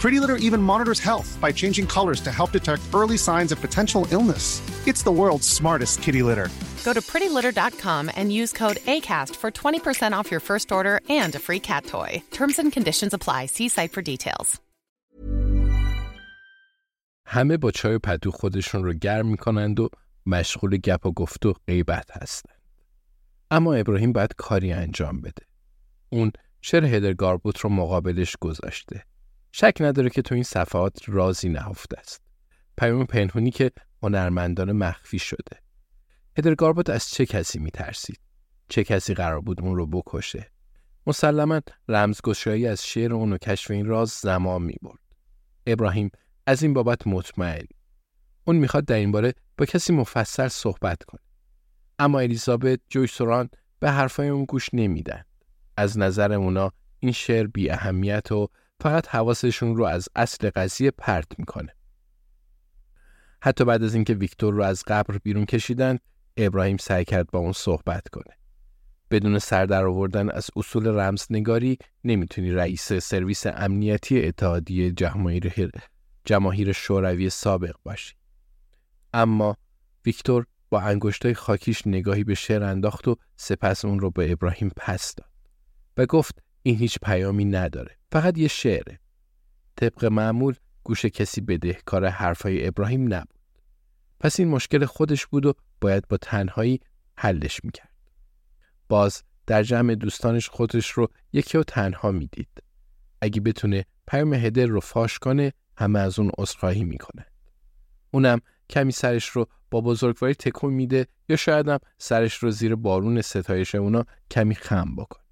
Pretty Litter even monitors health by changing colors to help detect early signs of potential illness. It's the world's smartest kitty litter. Go to prettylitter.com and use code ACAST for 20% off your first order and a free cat toy. Terms and conditions apply. See site for details. همه با چای و پتو خودشون رو گرم میکنند و مشغول گپ و گفت و غیبت هستند. اما ابراهیم باید کاری انجام بده. اون شعر هدرگاربوت رو مقابلش گذاشته. شک نداره که تو این صفحات رازی نهفته است. پیام پنهونی که هنرمندان مخفی شده. هدرگاربوت از چه کسی میترسید؟ چه کسی قرار بود اون رو بکشه؟ مسلما رمزگشایی از شعر اون و کشف این راز زمان می برد. ابراهیم از این بابت مطمئن. اون می‌خواد در این باره با کسی مفصل صحبت کنه. اما الیزابت جویسوران به حرفای اون گوش نمیدن. از نظر اونا این شعر بی اهمیت و فقط حواسشون رو از اصل قضیه پرت می‌کنه. حتی بعد از اینکه ویکتور رو از قبر بیرون کشیدن، ابراهیم سعی کرد با اون صحبت کنه. بدون سر در آوردن از اصول رمزنگاری نمی‌تونی رئیس سرویس امنیتی اتحادیه جماهیر جماهیر شوروی سابق باشی. اما ویکتور با انگشتای خاکیش نگاهی به شعر انداخت و سپس اون رو به ابراهیم پس داد و گفت این هیچ پیامی نداره. فقط یه شعره. طبق معمول گوش کسی بدهکار حرفای ابراهیم نبود. پس این مشکل خودش بود و باید با تنهایی حلش می‌کرد. باز در جمع دوستانش خودش رو یکی و تنها می‌دید. اگه بتونه پیام هدر رو فاش کنه همه از اون عذرخواهی می‌کنه. اونم کمی سرش رو با بزرگواری تکون میده یا شاید هم سرش رو زیر بارون ستایش اونا کمی خم بکنه.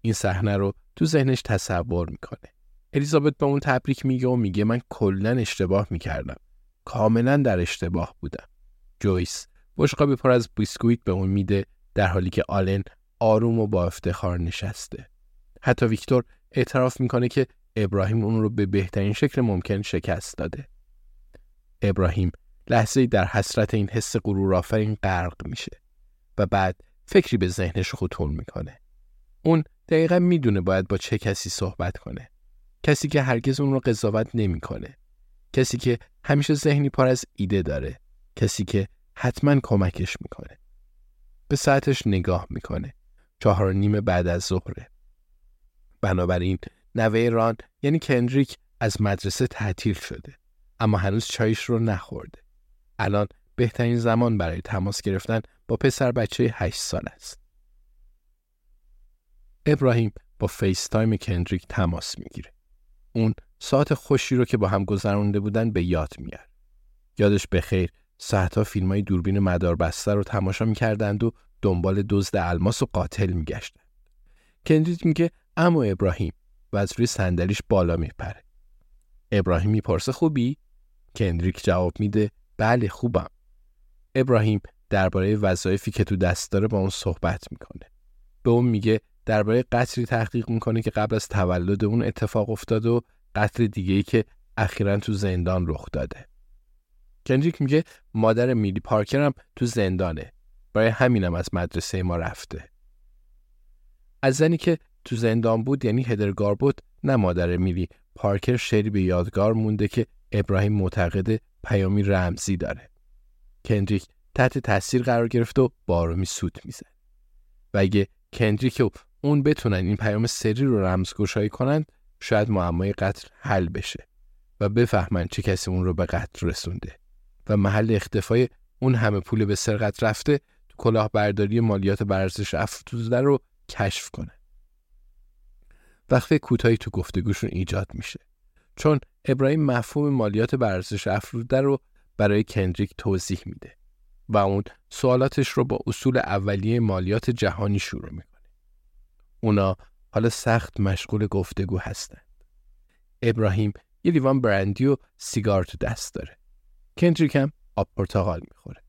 این صحنه رو تو ذهنش تصور می‌کنه. الیزابت به اون تبریک میگه و میگه من کلا اشتباه می‌کردم. کاملا در اشتباه بودم. جویس بشقابی پر از بیسکویت به اون میده در حالی که آلن آروم و با افتخار نشسته. حتی ویکتور اعتراف می‌کنه که ابراهیم اون رو به بهترین شکل ممکن شکست داده. ابراهیم لحظه در حسرت این حس غرورآفرین غرق میشه و بعد فکری به ذهنش خطور می‌کنه. اون دقیقا می‌دونه باید با چه کسی صحبت کنه. کسی که هرگز اون رو قضاوت نمی‌کنه. کسی که همیشه ذهنی پر از ایده داره. کسی که حتما کمکش می‌کنه. به ساعتش نگاه می‌کنه. چهار نیم بعد از ظهره. بنابراین نوه ران یعنی کندریک از مدرسه تعطیل شده. اما هنوز چایش رو نخورده. الان بهترین زمان برای تماس گرفتن با پسر بچه 8 سال است. ابراهیم با FaceTime کندریک تماس می‌گیره. اون ساعت خوشی رو که با هم گذرانده بودن به یاد میاره. یادش بخیر ساعتها فیلم های دوربین مدار بسته رو تماشا می‌کردند و دنبال دزد الماس و قاتل میگشتند. کندریک میگه اما ابراهیم و از روی صندلیش بالا میپره. ابراهیم می‌پرسه خوبی؟ کندریک جواب میده بله خوبم. ابراهیم درباره وظایفی که تو دست داره با اون صحبت می‌کنه. به اون میگه درباره قتلی تحقیق می‌کنه که قبل از تولد اون اتفاق افتاده و قتل دیگه ای که اخیرا تو زندان رخ داده. کندریک میگه مادر میلی پارکر هم تو زندانه. برای همینم از مدرسه ما رفته. از زنی که تو زندان بود یعنی هدرگار بود نه مادر میلی پارکر شعری به یادگار مونده که ابراهیم معتقد پیامی رمزی داره. کندریک تحت تاثیر قرار گرفت و با آرامی سوت میزن و اگه کندریک و اون بتونن این پیام سری رو رمزگشایی کنند شاید معمای قتل حل بشه و بفهمن چه کسی اون رو به قتل رسونده و محل اختفای اون همه پول به سرقت رفته تو کلاهبرداری مالیات برزش افزوده رو کشف کنه. وقفه کوتاهی تو گفتگوشون ایجاد میشه. چون ابراهیم مفهوم مالیات برزش افروده رو برای کندریک توضیح میده و اون سوالاتش رو با اصول اولیه مالیات جهانی شروع می‌کنه. اونا حالا سخت مشغول گفتگو هستند. ابراهیم یه لیوان برندی و سیگار تو دست داره. کندریک هم آب پرتقال می‌خوره.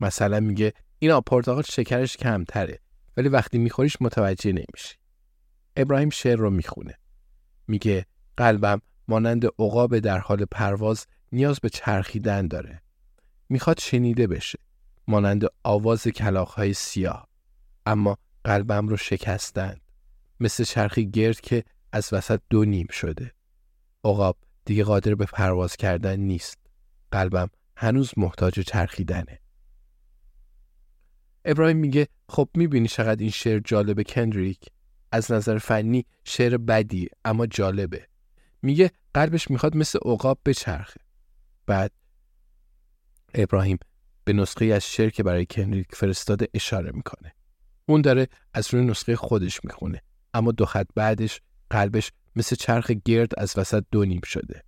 مثلا میگه این آب پرتقال شکرش کمتره ولی وقتی میخوریش متوجه نمیشی. ابراهیم شعر رو می‌خونه. میگه قلبم مانند عقاب در حال پرواز نیاز به چرخیدن داره. می‌خواد شنیده بشه. مانند آواز کلاخهای سیاه. اما قلبم رو شکستند. مثل چرخی گرد که از وسط دو نیم شده. عقاب دیگه قادر به پرواز کردن نیست. قلبم هنوز محتاج چرخیدنه. ابراهیم میگه خب می‌بینی چقدر این شعر جالبه کندریک از نظر فنی شعر بدی اما جالبه میگه قلبش می‌خواد مثل عقاب بچرخه بعد ابراهیم به نسخه از شعر که برای کندریک فرستاده اشاره می‌کنه اون داره از روی نسخه خودش می‌خونه. اما دو خط بعدش قلبش مثل چرخ گرد از وسط دو نیم شده.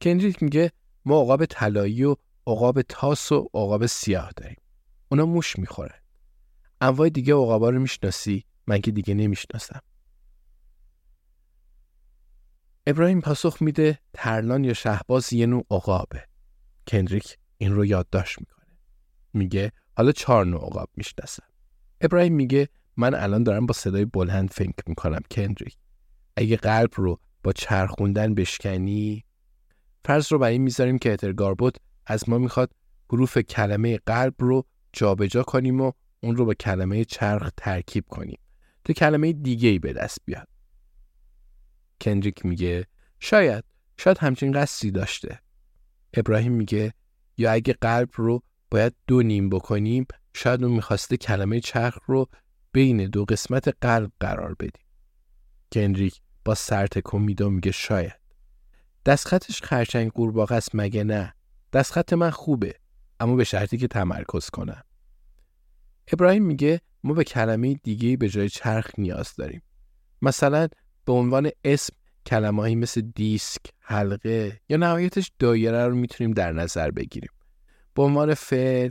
کندریک میگه ما عقاب طلایی و عقاب تاس و عقاب سیاه داریم. اونا موش می‌خورن. انواع دیگه عقابا رو می‌شناسی؟ من که دیگه نمی‌شناسم. ابراهیم پاسخ میده ترلان یا شهباز یه نوع عقابه. کندریک این رو یادداشت می‌کنه. میگه حالا چهار نوع عقاب می‌شناسم. ابراهیم میگه من الان دارم با صدای بلند فکر می‌کنم کندریک اگه قلب رو با چرخوندن بشکنی فرض رو بر این می‌ذاریم که اترگاربوت از ما می‌خواد حروف کلمه قلب رو جابجا کنیم و اون رو با کلمه چرخ ترکیب کنیم تا کلمه دیگه ای به دست بیاد. کندریک میگه شاید شاید همچین قصدی داشته. ابراهیم میگه یا اگه قلب رو باید دو نیم بکنیم شاید اون می‌خواسته کلمه چرخ رو بین دو قسمت قلب قرار بدیم. کندریک با سر تکون میده میگه شاید. دستخطش خرچنگ قورباغه است مگه نه؟ دستخط من خوبه اما به شرطی که تمرکز کنم. ابراهیم میگه ما به کلمه دیگه به جای چرخ نیاز داریم. مثلا به عنوان اسم کلمه‌ای مثل دیسک، حلقه یا نهایتش دایره رو می‌تونیم در نظر بگیریم. به عنوان فعل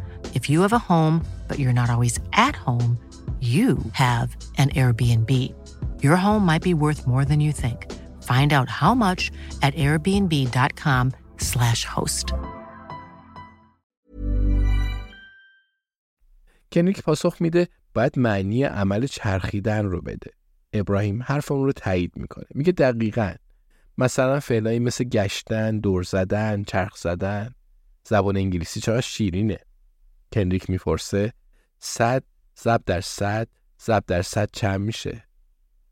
If you have a home, but you're not always at home, you have an Airbnb. Your home might be worth more than you think. Find out how much at airbnb.com/slash host. کنریک پاسخ میده باید معنی عمل چرخیدن رو بده. ابراهیم حرف اون رو تایید می‌کنه. میگه دقیقا مثلا فعلایی مثل گشتن، دور زدن، چرخ زدن زبان انگلیسی چقدر شیرینه کندریک می‌پرسه صد ضرب در صد ضرب در صد چند میشه؟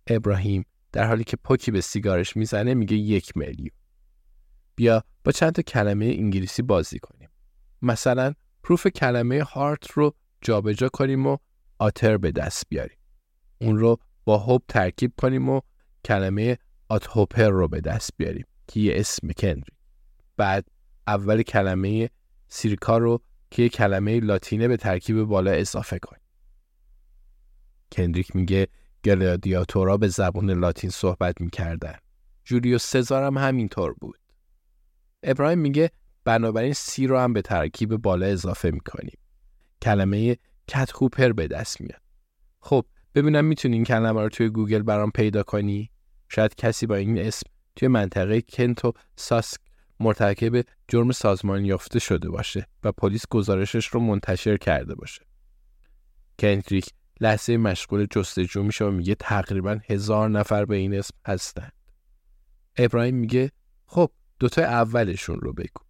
ابراهیم در حالی که پوکی به سیگارش می‌زنه میگه یک میلیون. بیا با چند تا کلمه انگلیسی بازی کنیم. مثلا پروف کلمه هارت رو جابجا کنیم و آتر به دست بیاریم. اون رو با هوب ترکیب کنیم و کلمه آتهوپر رو به دست بیاریم که یه اسم کندری بعد اول کلمه سیرکا رو که یه کلمه لاتینه به ترکیب بالا اضافه کنیم. کندریک میگه گلادیاتورا به زبون لاتین صحبت می‌کردن. جولیوس سزار هم همینطور بود. ابراهیم میگه بنابراین سی رو هم به ترکیب بالا اضافه می‌کنیم. کلمه کت هوپر به دست میاد. خب ببینم می‌تونی این کلمه رو توی گوگل برام پیدا کنی؟ شاید کسی با این اسم توی منطقه کنتو ساسک مرتکب جرم سازمان یافته شده باشه و پلیس گزارشش رو منتشر کرده باشه. کندریک لحظه مشغول جستجو میشه و میگه تقریبا هزار نفر به این اسم هستند. ابراهیم میگه خب دوتا اولشون رو بگو.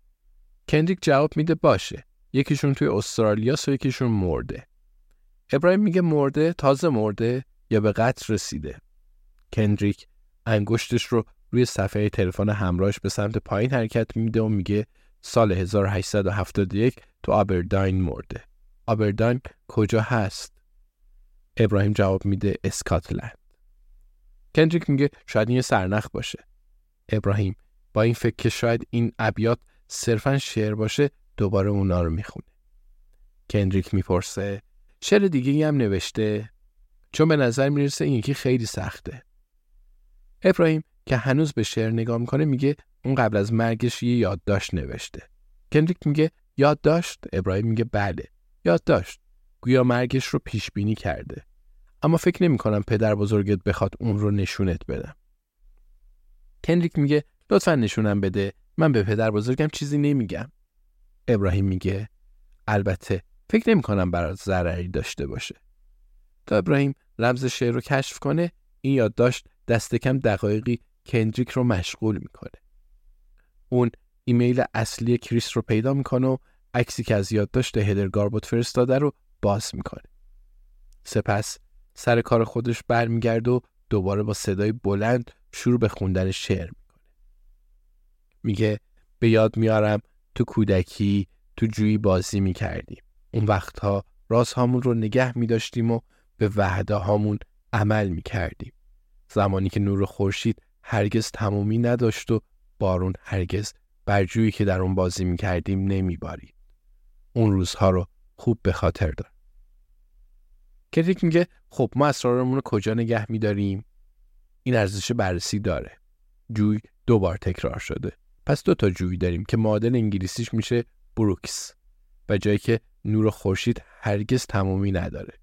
کندریک جواب میده باشه. یکیشون توی استرالیا و یکیشون مرده. ابراهیم میگه مرده تازه مرده یا به قتل رسیده. کندریک انگشتش رو روی صفحه تلفن همراهش به سمت پایین حرکت میده و میگه سال 1871 تو آبرداین مرده. آبرداین کجا هست؟ ابراهیم جواب میده اسکاتلند. کندریک میگه شاید این سرنخ باشه. ابراهیم با این فکر که شاید این ابیات صرفا شعر باشه دوباره اونا رو می‌خونه. کندریک می‌پرسه شعر دیگه هم نوشته؟ چون به نظر می‌رسه این یکی خیلی سخته. ابراهیم که هنوز به شعر نگاه می‌کنه میگه اون قبل از مرگش یه یادداشت نوشته. کندریک میگه یادداشت؟ ابراهیم میگه بله یادداشت. گویا مرگش رو پیش بینی کرده. اما فکر نمی کنم پدر بزرگت بخواد اون رو نشونت بدم. کندریک میگه لطفا نشونم بده. من به پدر بزرگم چیزی نمیگم. ابراهیم میگه البته فکر نمی کنم برات ضرری داشته باشه. تا ابراهیم رمز شعر رو کشف کنه این یادداشت دست کم دقایقی کندریک رو مشغول می‌کنه. اون ایمیل اصلی کریس رو پیدا می‌کنه و عکسی که از یادداشت هدر گاربوت فرستاده رو باز می‌کنه. سپس سر کار خودش برمیگرد و دوباره با صدای بلند شروع به خوندن شعر می‌کنه. میگه به یاد میارم تو کودکی تو جویی بازی می‌کردیم. اون وقتها راست هامون رو نگه میداشتیم و به وحده هامون عمل می‌کردیم. زمانی که نور خورشید هرگز تمومی نداشت و بارون هرگز بر جویی که در اون بازی می‌کردیم نمیبارید. اون روزها رو خوب به خاطر دارم کریک میگه خب ما اسرارمون رو کجا نگه میداریم؟ این ارزش بررسی داره. جوی دو بار تکرار شده. پس دو تا جوی داریم که معادل انگلیسیش میشه بروکس و جایی که نور خورشید هرگز تمومی نداره.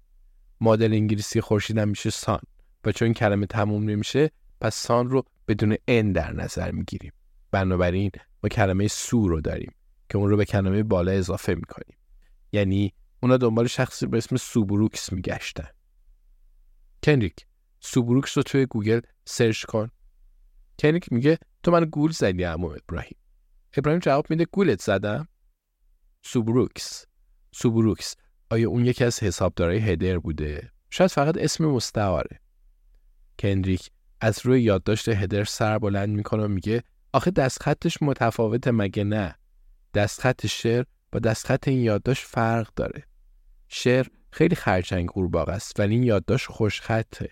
معادل انگلیسی خورشید هم میشه سان و چون کلمه تموم نمیشه پس سان رو بدون ان در نظر می‌گیریم. بنابراین ما کلمه سو رو داریم که اون رو به کلمه بالا اضافه می‌کنیم. یعنی اونا دنبال شخصی به اسم سوبروکس میگشتن. کنریک سوبروکس رو توی گوگل سرچ کن. کنریک میگه تو من گول زدی عمو ابراهیم. ابراهیم جواب میده گولت زدم؟ سوبروکس. سوبروکس آیا اون یکی از حسابدارای هدر بوده؟ شاید فقط اسم مستعاره. کندریک از روی یادداشت هدر سر بلند می‌کنه و میگه آخه دستخطش متفاوته مگه نه؟ دستخط شعر با دستخط این یادداشت فرق داره. شعر خیلی خرچنگ قورباغه است ولی این یادداشت خوشخطه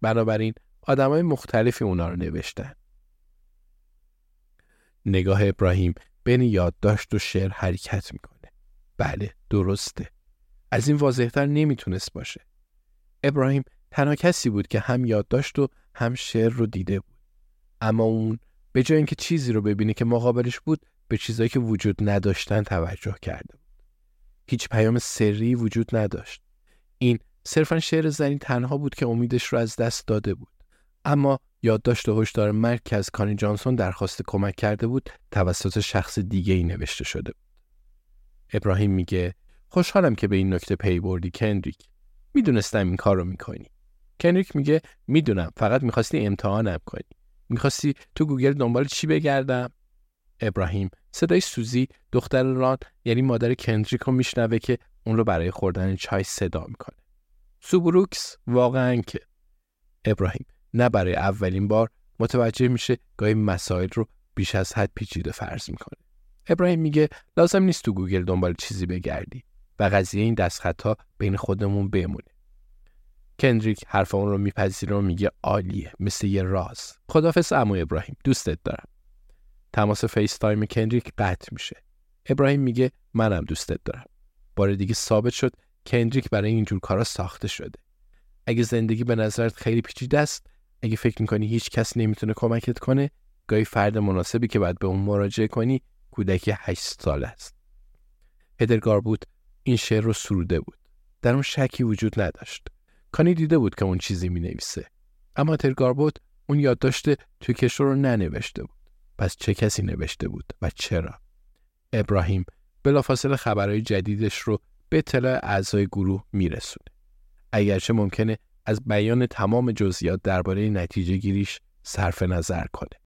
بنابراین آدمای مختلفی اونا رو نوشتن. نگاه ابراهیم بین یادداشت و شعر حرکت می‌کنه. بله درسته. از این واضحتر نمی‌تونست باشه. ابراهیم تنها کسی بود که هم یادداشت و هم شعر رو دیده بود. اما اون به جای اینکه چیزی رو ببینه که مقابلش بود به چیزایی که وجود نداشتن توجه کرده بود. هیچ پیام سری وجود نداشت. این صرفا شعر زنی تنها بود که امیدش رو از دست داده بود. اما یادداشت هشدار مرگ از کانی جانسون درخواست کمک کرده بود توسط شخص دیگه ای نوشته شده بود. ابراهیم میگه خوشحالم که به این نکته پی بردی کندریک می‌دونستم این کار رو می‌کنی. کنریک میگه می‌دونم فقط می‌خواستی امتحانم کنی. می‌خواستی تو گوگل دنبال چی بگردم؟ ابراهیم صدای سوزی دختر ران یعنی مادر کندریک رو میشنوه که اون رو برای خوردن چای صدا می‌کنه. سوبروکس واقعا که. ابراهیم نه برای اولین بار متوجه میشه گاهی مسائل رو بیش از حد پیچیده فرض می‌کنه. ابراهیم میگه لازم نیست تو گوگل دنبال چیزی بگردی و قضیه این دستخطها بین خودمون بمونه. کندریک حرف اون رو میپذیره و میگه عالیه مثل یه راز. خدافظ عمو ابراهیم دوستت دارم. تماس FaceTime کندریک قطع میشه. ابراهیم میگه منم دوستت دارم. بار دیگه ثابت شد کندریک برای اینجور کارا ساخته شده. اگه زندگی به نظرت خیلی پیچیده است اگه فکر می‌کنی هیچ کس نمی‌تونه کمکت کنه گاهی فرد مناسبی که باید به اون مراجعه کنی کودک هشت ساله است. هدرگار بود این شعر رو سروده بود. در اون شکی وجود نداشت. کانی دیده بود که اون چیزی می نویسه اما هدرگار بود اون یادداشت توی کشور رو ننوشته بود. پس چه کسی نوشته بود و چرا؟ ابراهیم بلافاصله خبرهای جدیدش رو به اطلاع اعضای گروه میرسونه. اگرچه ممکنه از بیان تمام جزئیات درباره نتیجه گیریش صرف نظر کنه.